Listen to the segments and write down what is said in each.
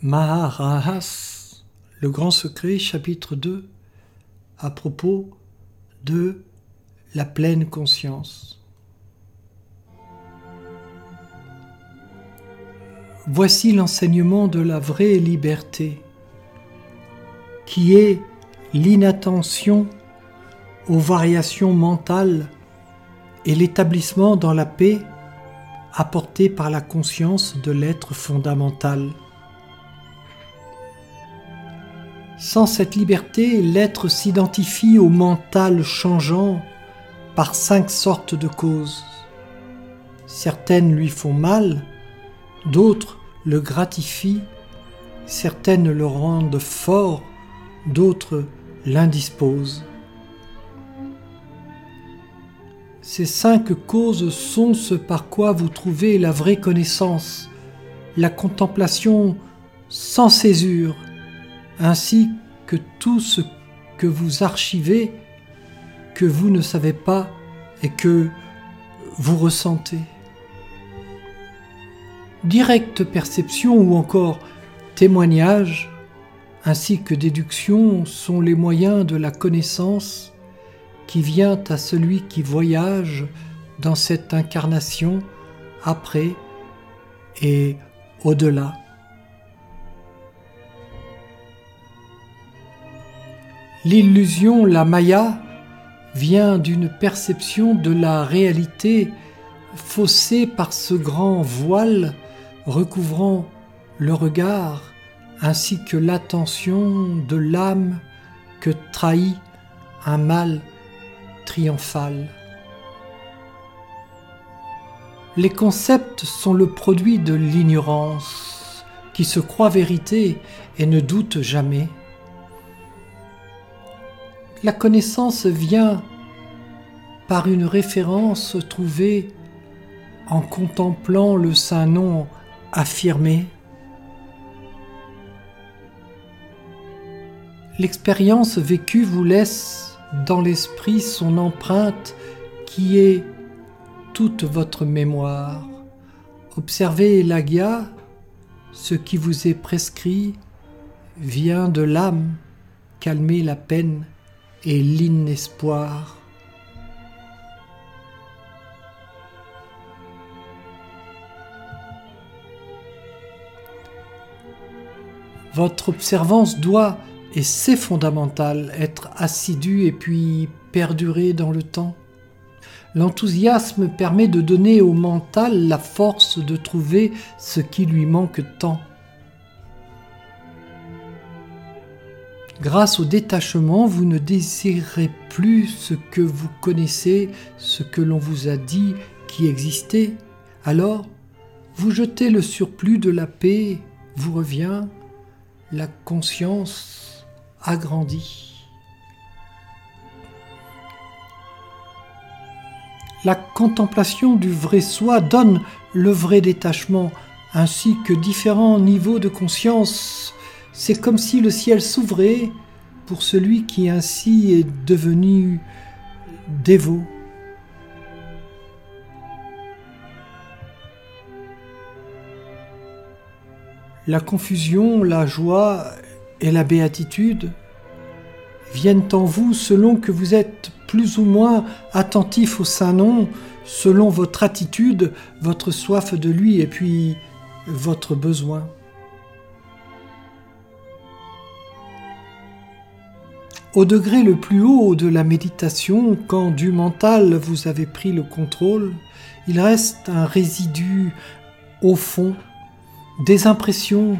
Maharahas, le grand secret, chapitre 2, à propos de la pleine conscience. Voici l'enseignement de la vraie liberté, qui est l'inattention aux variations mentales et l'établissement dans la paix apportée par la conscience de l'être fondamental. Sans cette liberté, l'être s'identifie au mental changeant par cinq sortes de causes. Certaines lui font mal, d'autres le gratifient, certaines le rendent fort, d'autres l'indisposent. Ces cinq causes sont ce par quoi vous trouvez la vraie connaissance, la contemplation sans césure, ainsi que tout ce que vous archivez, que vous ne savez pas et que vous ressentez. Directe perception ou encore témoignage, ainsi que déduction sont les moyens de la connaissance qui vient à celui qui voyage dans cette incarnation après et au-delà. L'illusion, la Maya, vient d'une perception de la réalité faussée par ce grand voile recouvrant le regard ainsi que l'attention de l'âme que trahit un mal triomphal. Les concepts sont le produit de l'ignorance qui se croit vérité et ne doute jamais. La connaissance vient par une référence trouvée en contemplant le saint nom affirmé. L'expérience vécue vous laisse dans l'esprit son empreinte qui est toute votre mémoire. Observez l'agia, ce qui vous est prescrit vient de l'âme, calmer la peine et l'inespoir. Votre observance doit, et c'est fondamental, être assidue et puis perdurer dans le temps. L'enthousiasme permet de donner au mental la force de trouver ce qui lui manque tant. Grâce au détachement, vous ne désirez plus ce que vous connaissez, ce que l'on vous a dit qui existait. Alors, vous jetez le surplus de la paix, vous revient, la conscience agrandie. La contemplation du vrai soi donne le vrai détachement, ainsi que différents niveaux de conscience c'est comme si le ciel s'ouvrait pour celui qui ainsi est devenu dévot. La confusion, la joie et la béatitude viennent en vous selon que vous êtes plus ou moins attentif au Saint Nom, selon votre attitude, votre soif de lui et puis votre besoin. Au degré le plus haut de la méditation, quand du mental vous avez pris le contrôle, il reste un résidu au fond, des impressions,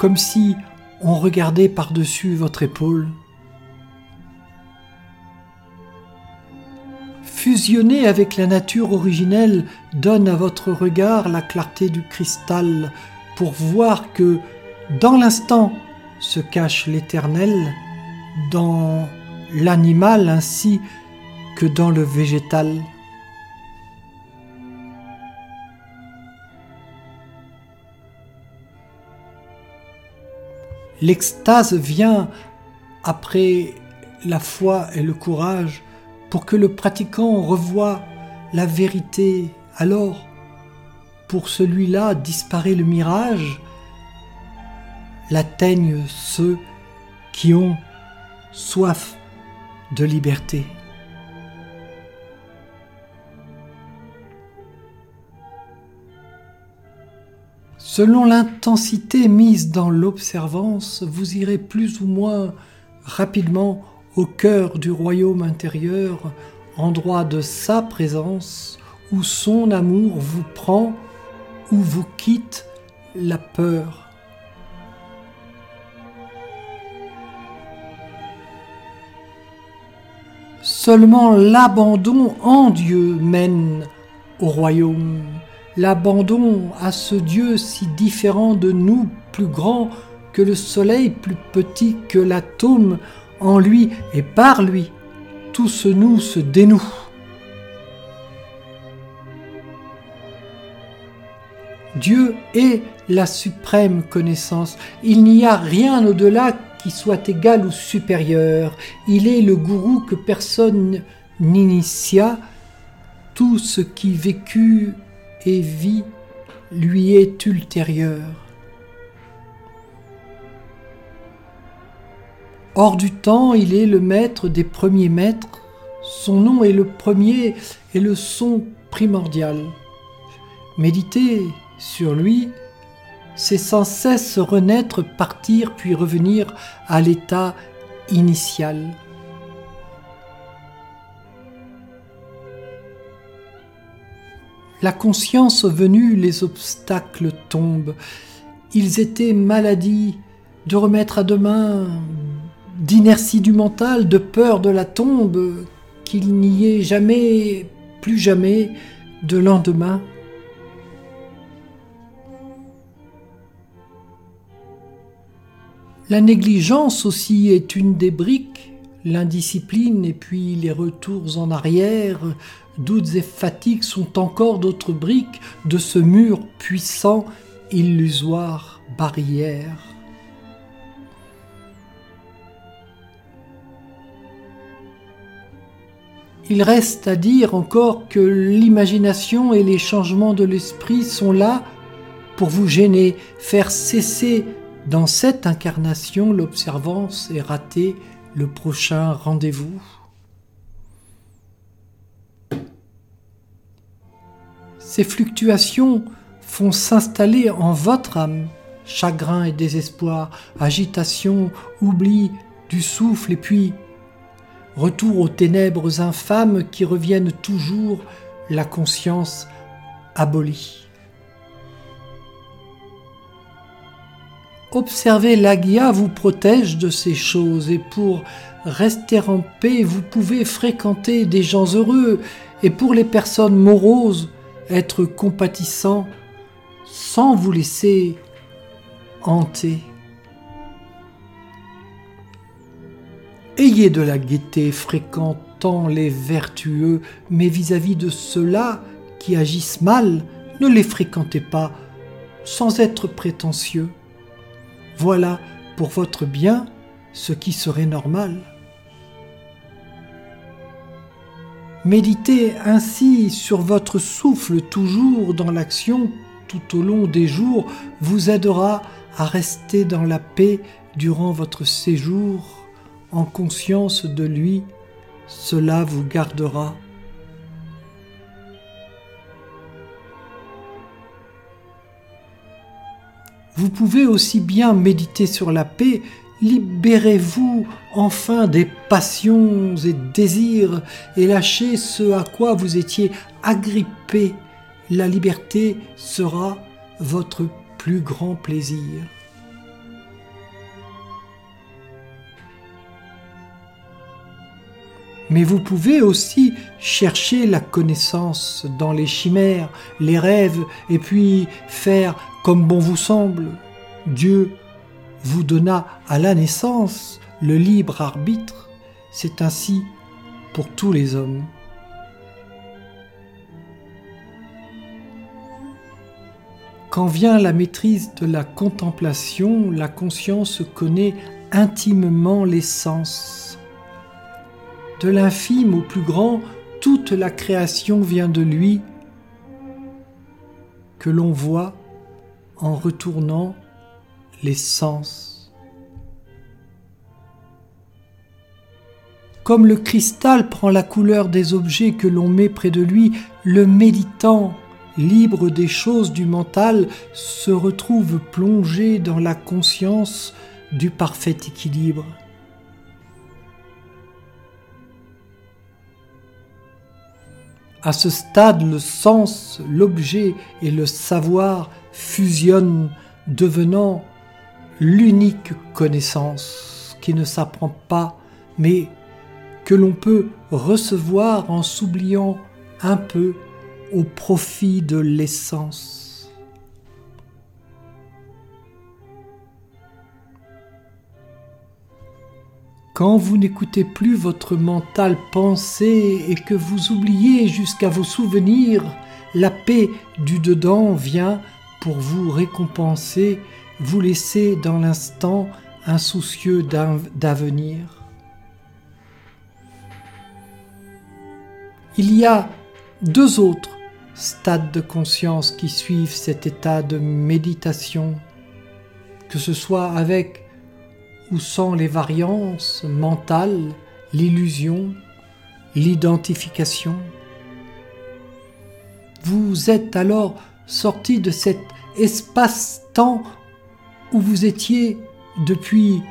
comme si on regardait par-dessus votre épaule. Fusionner avec la nature originelle donne à votre regard la clarté du cristal pour voir que dans l'instant se cache l'éternel dans l'animal ainsi que dans le végétal. L'extase vient après la foi et le courage pour que le pratiquant revoie la vérité. Alors, pour celui-là disparaît le mirage l'atteignent ceux qui ont soif de liberté. Selon l'intensité mise dans l'observance, vous irez plus ou moins rapidement au cœur du royaume intérieur, endroit de sa présence, où son amour vous prend, ou vous quitte la peur. Seulement l'abandon en Dieu mène au royaume, l'abandon à ce Dieu si différent de nous, plus grand que le soleil, plus petit que l'atome, en lui et par lui, tout ce nous se dénoue. Dieu est la suprême connaissance. Il n'y a rien au-delà qui soit égal ou supérieur. Il est le gourou que personne n'initia. Tout ce qui vécut et vit lui est ultérieur. Hors du temps, il est le maître des premiers maîtres. Son nom est le premier et le son primordial. Méditer sur lui, c'est sans cesse renaître, partir, puis revenir à l'état initial. La conscience venue, les obstacles tombent. Ils étaient maladies de remettre à demain, d'inertie du mental, de peur de la tombe, qu'il n'y ait jamais, plus jamais, de lendemain. La négligence aussi est une des briques, l'indiscipline et puis les retours en arrière, doutes et fatigues sont encore d'autres briques de ce mur puissant, illusoire, barrière. Il reste à dire encore que l'imagination et les changements de l'esprit sont là pour vous gêner, faire cesser dans cette incarnation l'observance et rater le prochain rendez-vous. Ces fluctuations font s'installer en votre âme chagrin et désespoir, agitation, oubli du souffle et puis retour aux ténèbres infâmes qui reviennent toujours, la conscience abolie. Observer l'Agia vous protège de ces choses et pour rester en paix, vous pouvez fréquenter des gens heureux et pour les personnes moroses, être compatissant sans vous laisser hanter. Ayez de la gaieté fréquentant les vertueux, mais vis-à-vis de ceux-là qui agissent mal, ne les fréquentez pas sans être prétentieux. Voilà pour votre bien ce qui serait normal. Méditez ainsi sur votre souffle toujours dans l'action tout au long des jours vous aidera à rester dans la paix durant votre séjour en conscience de lui, cela vous gardera. Vous pouvez aussi bien méditer sur la paix, libérez-vous enfin des passions et désirs et lâchez ce à quoi vous étiez agrippé. La liberté sera votre plus grand plaisir. Mais vous pouvez aussi chercher la connaissance dans les chimères, les rêves, et puis faire comme bon vous semble. Dieu vous donna à la naissance le libre arbitre. C'est ainsi pour tous les hommes. Quand vient la maîtrise de la contemplation, la conscience connaît intimement l'essence de l'infime au plus grand, toute la création vient de lui, que l'on voit en retournant les sens. Comme le cristal prend la couleur des objets que l'on met près de lui, le méditant, libre des choses du mental, se retrouve plongé dans la conscience du parfait équilibre. À ce stade, le sens, l'objet et le savoir fusionnent, devenant l'unique connaissance qui ne s'apprend pas, mais que l'on peut recevoir en s'oubliant un peu au profit de l'essence. Quand vous n'écoutez plus votre mental penser et que vous oubliez jusqu'à vos souvenirs, la paix du dedans vient pour vous récompenser, vous laisser dans l'instant insoucieux d'avenir. Il y a deux autres stades de conscience qui suivent cet état de méditation, que ce soit avec ou sans les variances mentales, l'illusion, l'identification? Vous êtes alors sorti de cet espace-temps où vous étiez depuis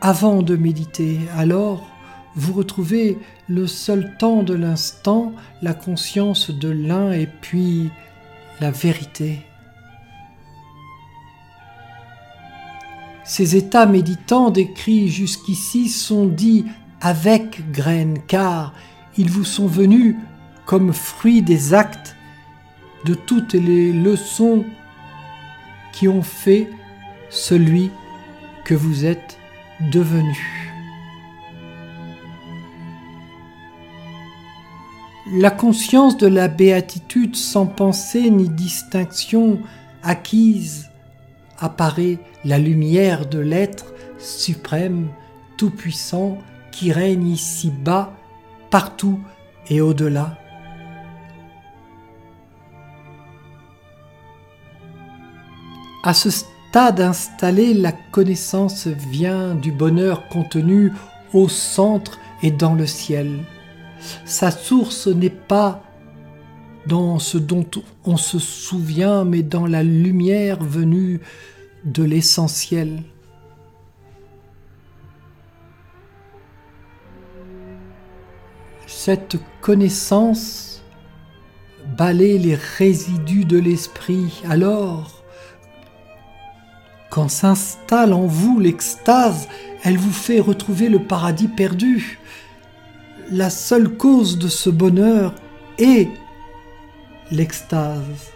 avant de méditer. Alors, vous retrouvez le seul temps de l'instant, la conscience de l'un et puis la vérité. Ces états méditants décrits jusqu'ici sont dits avec graine car ils vous sont venus comme fruit des actes de toutes les leçons qui ont fait celui que vous êtes devenu. La conscience de la béatitude sans pensée ni distinction acquise apparaît la lumière de l'être suprême, tout-puissant, qui règne ici-bas, partout et au-delà. À ce stade installé, la connaissance vient du bonheur contenu au centre et dans le ciel. Sa source n'est pas dans ce dont on se souvient, mais dans la lumière venue de l'essentiel. Cette connaissance balaye les résidus de l'esprit. Alors, quand s'installe en vous l'extase, elle vous fait retrouver le paradis perdu la seule cause de ce bonheur est l'extase.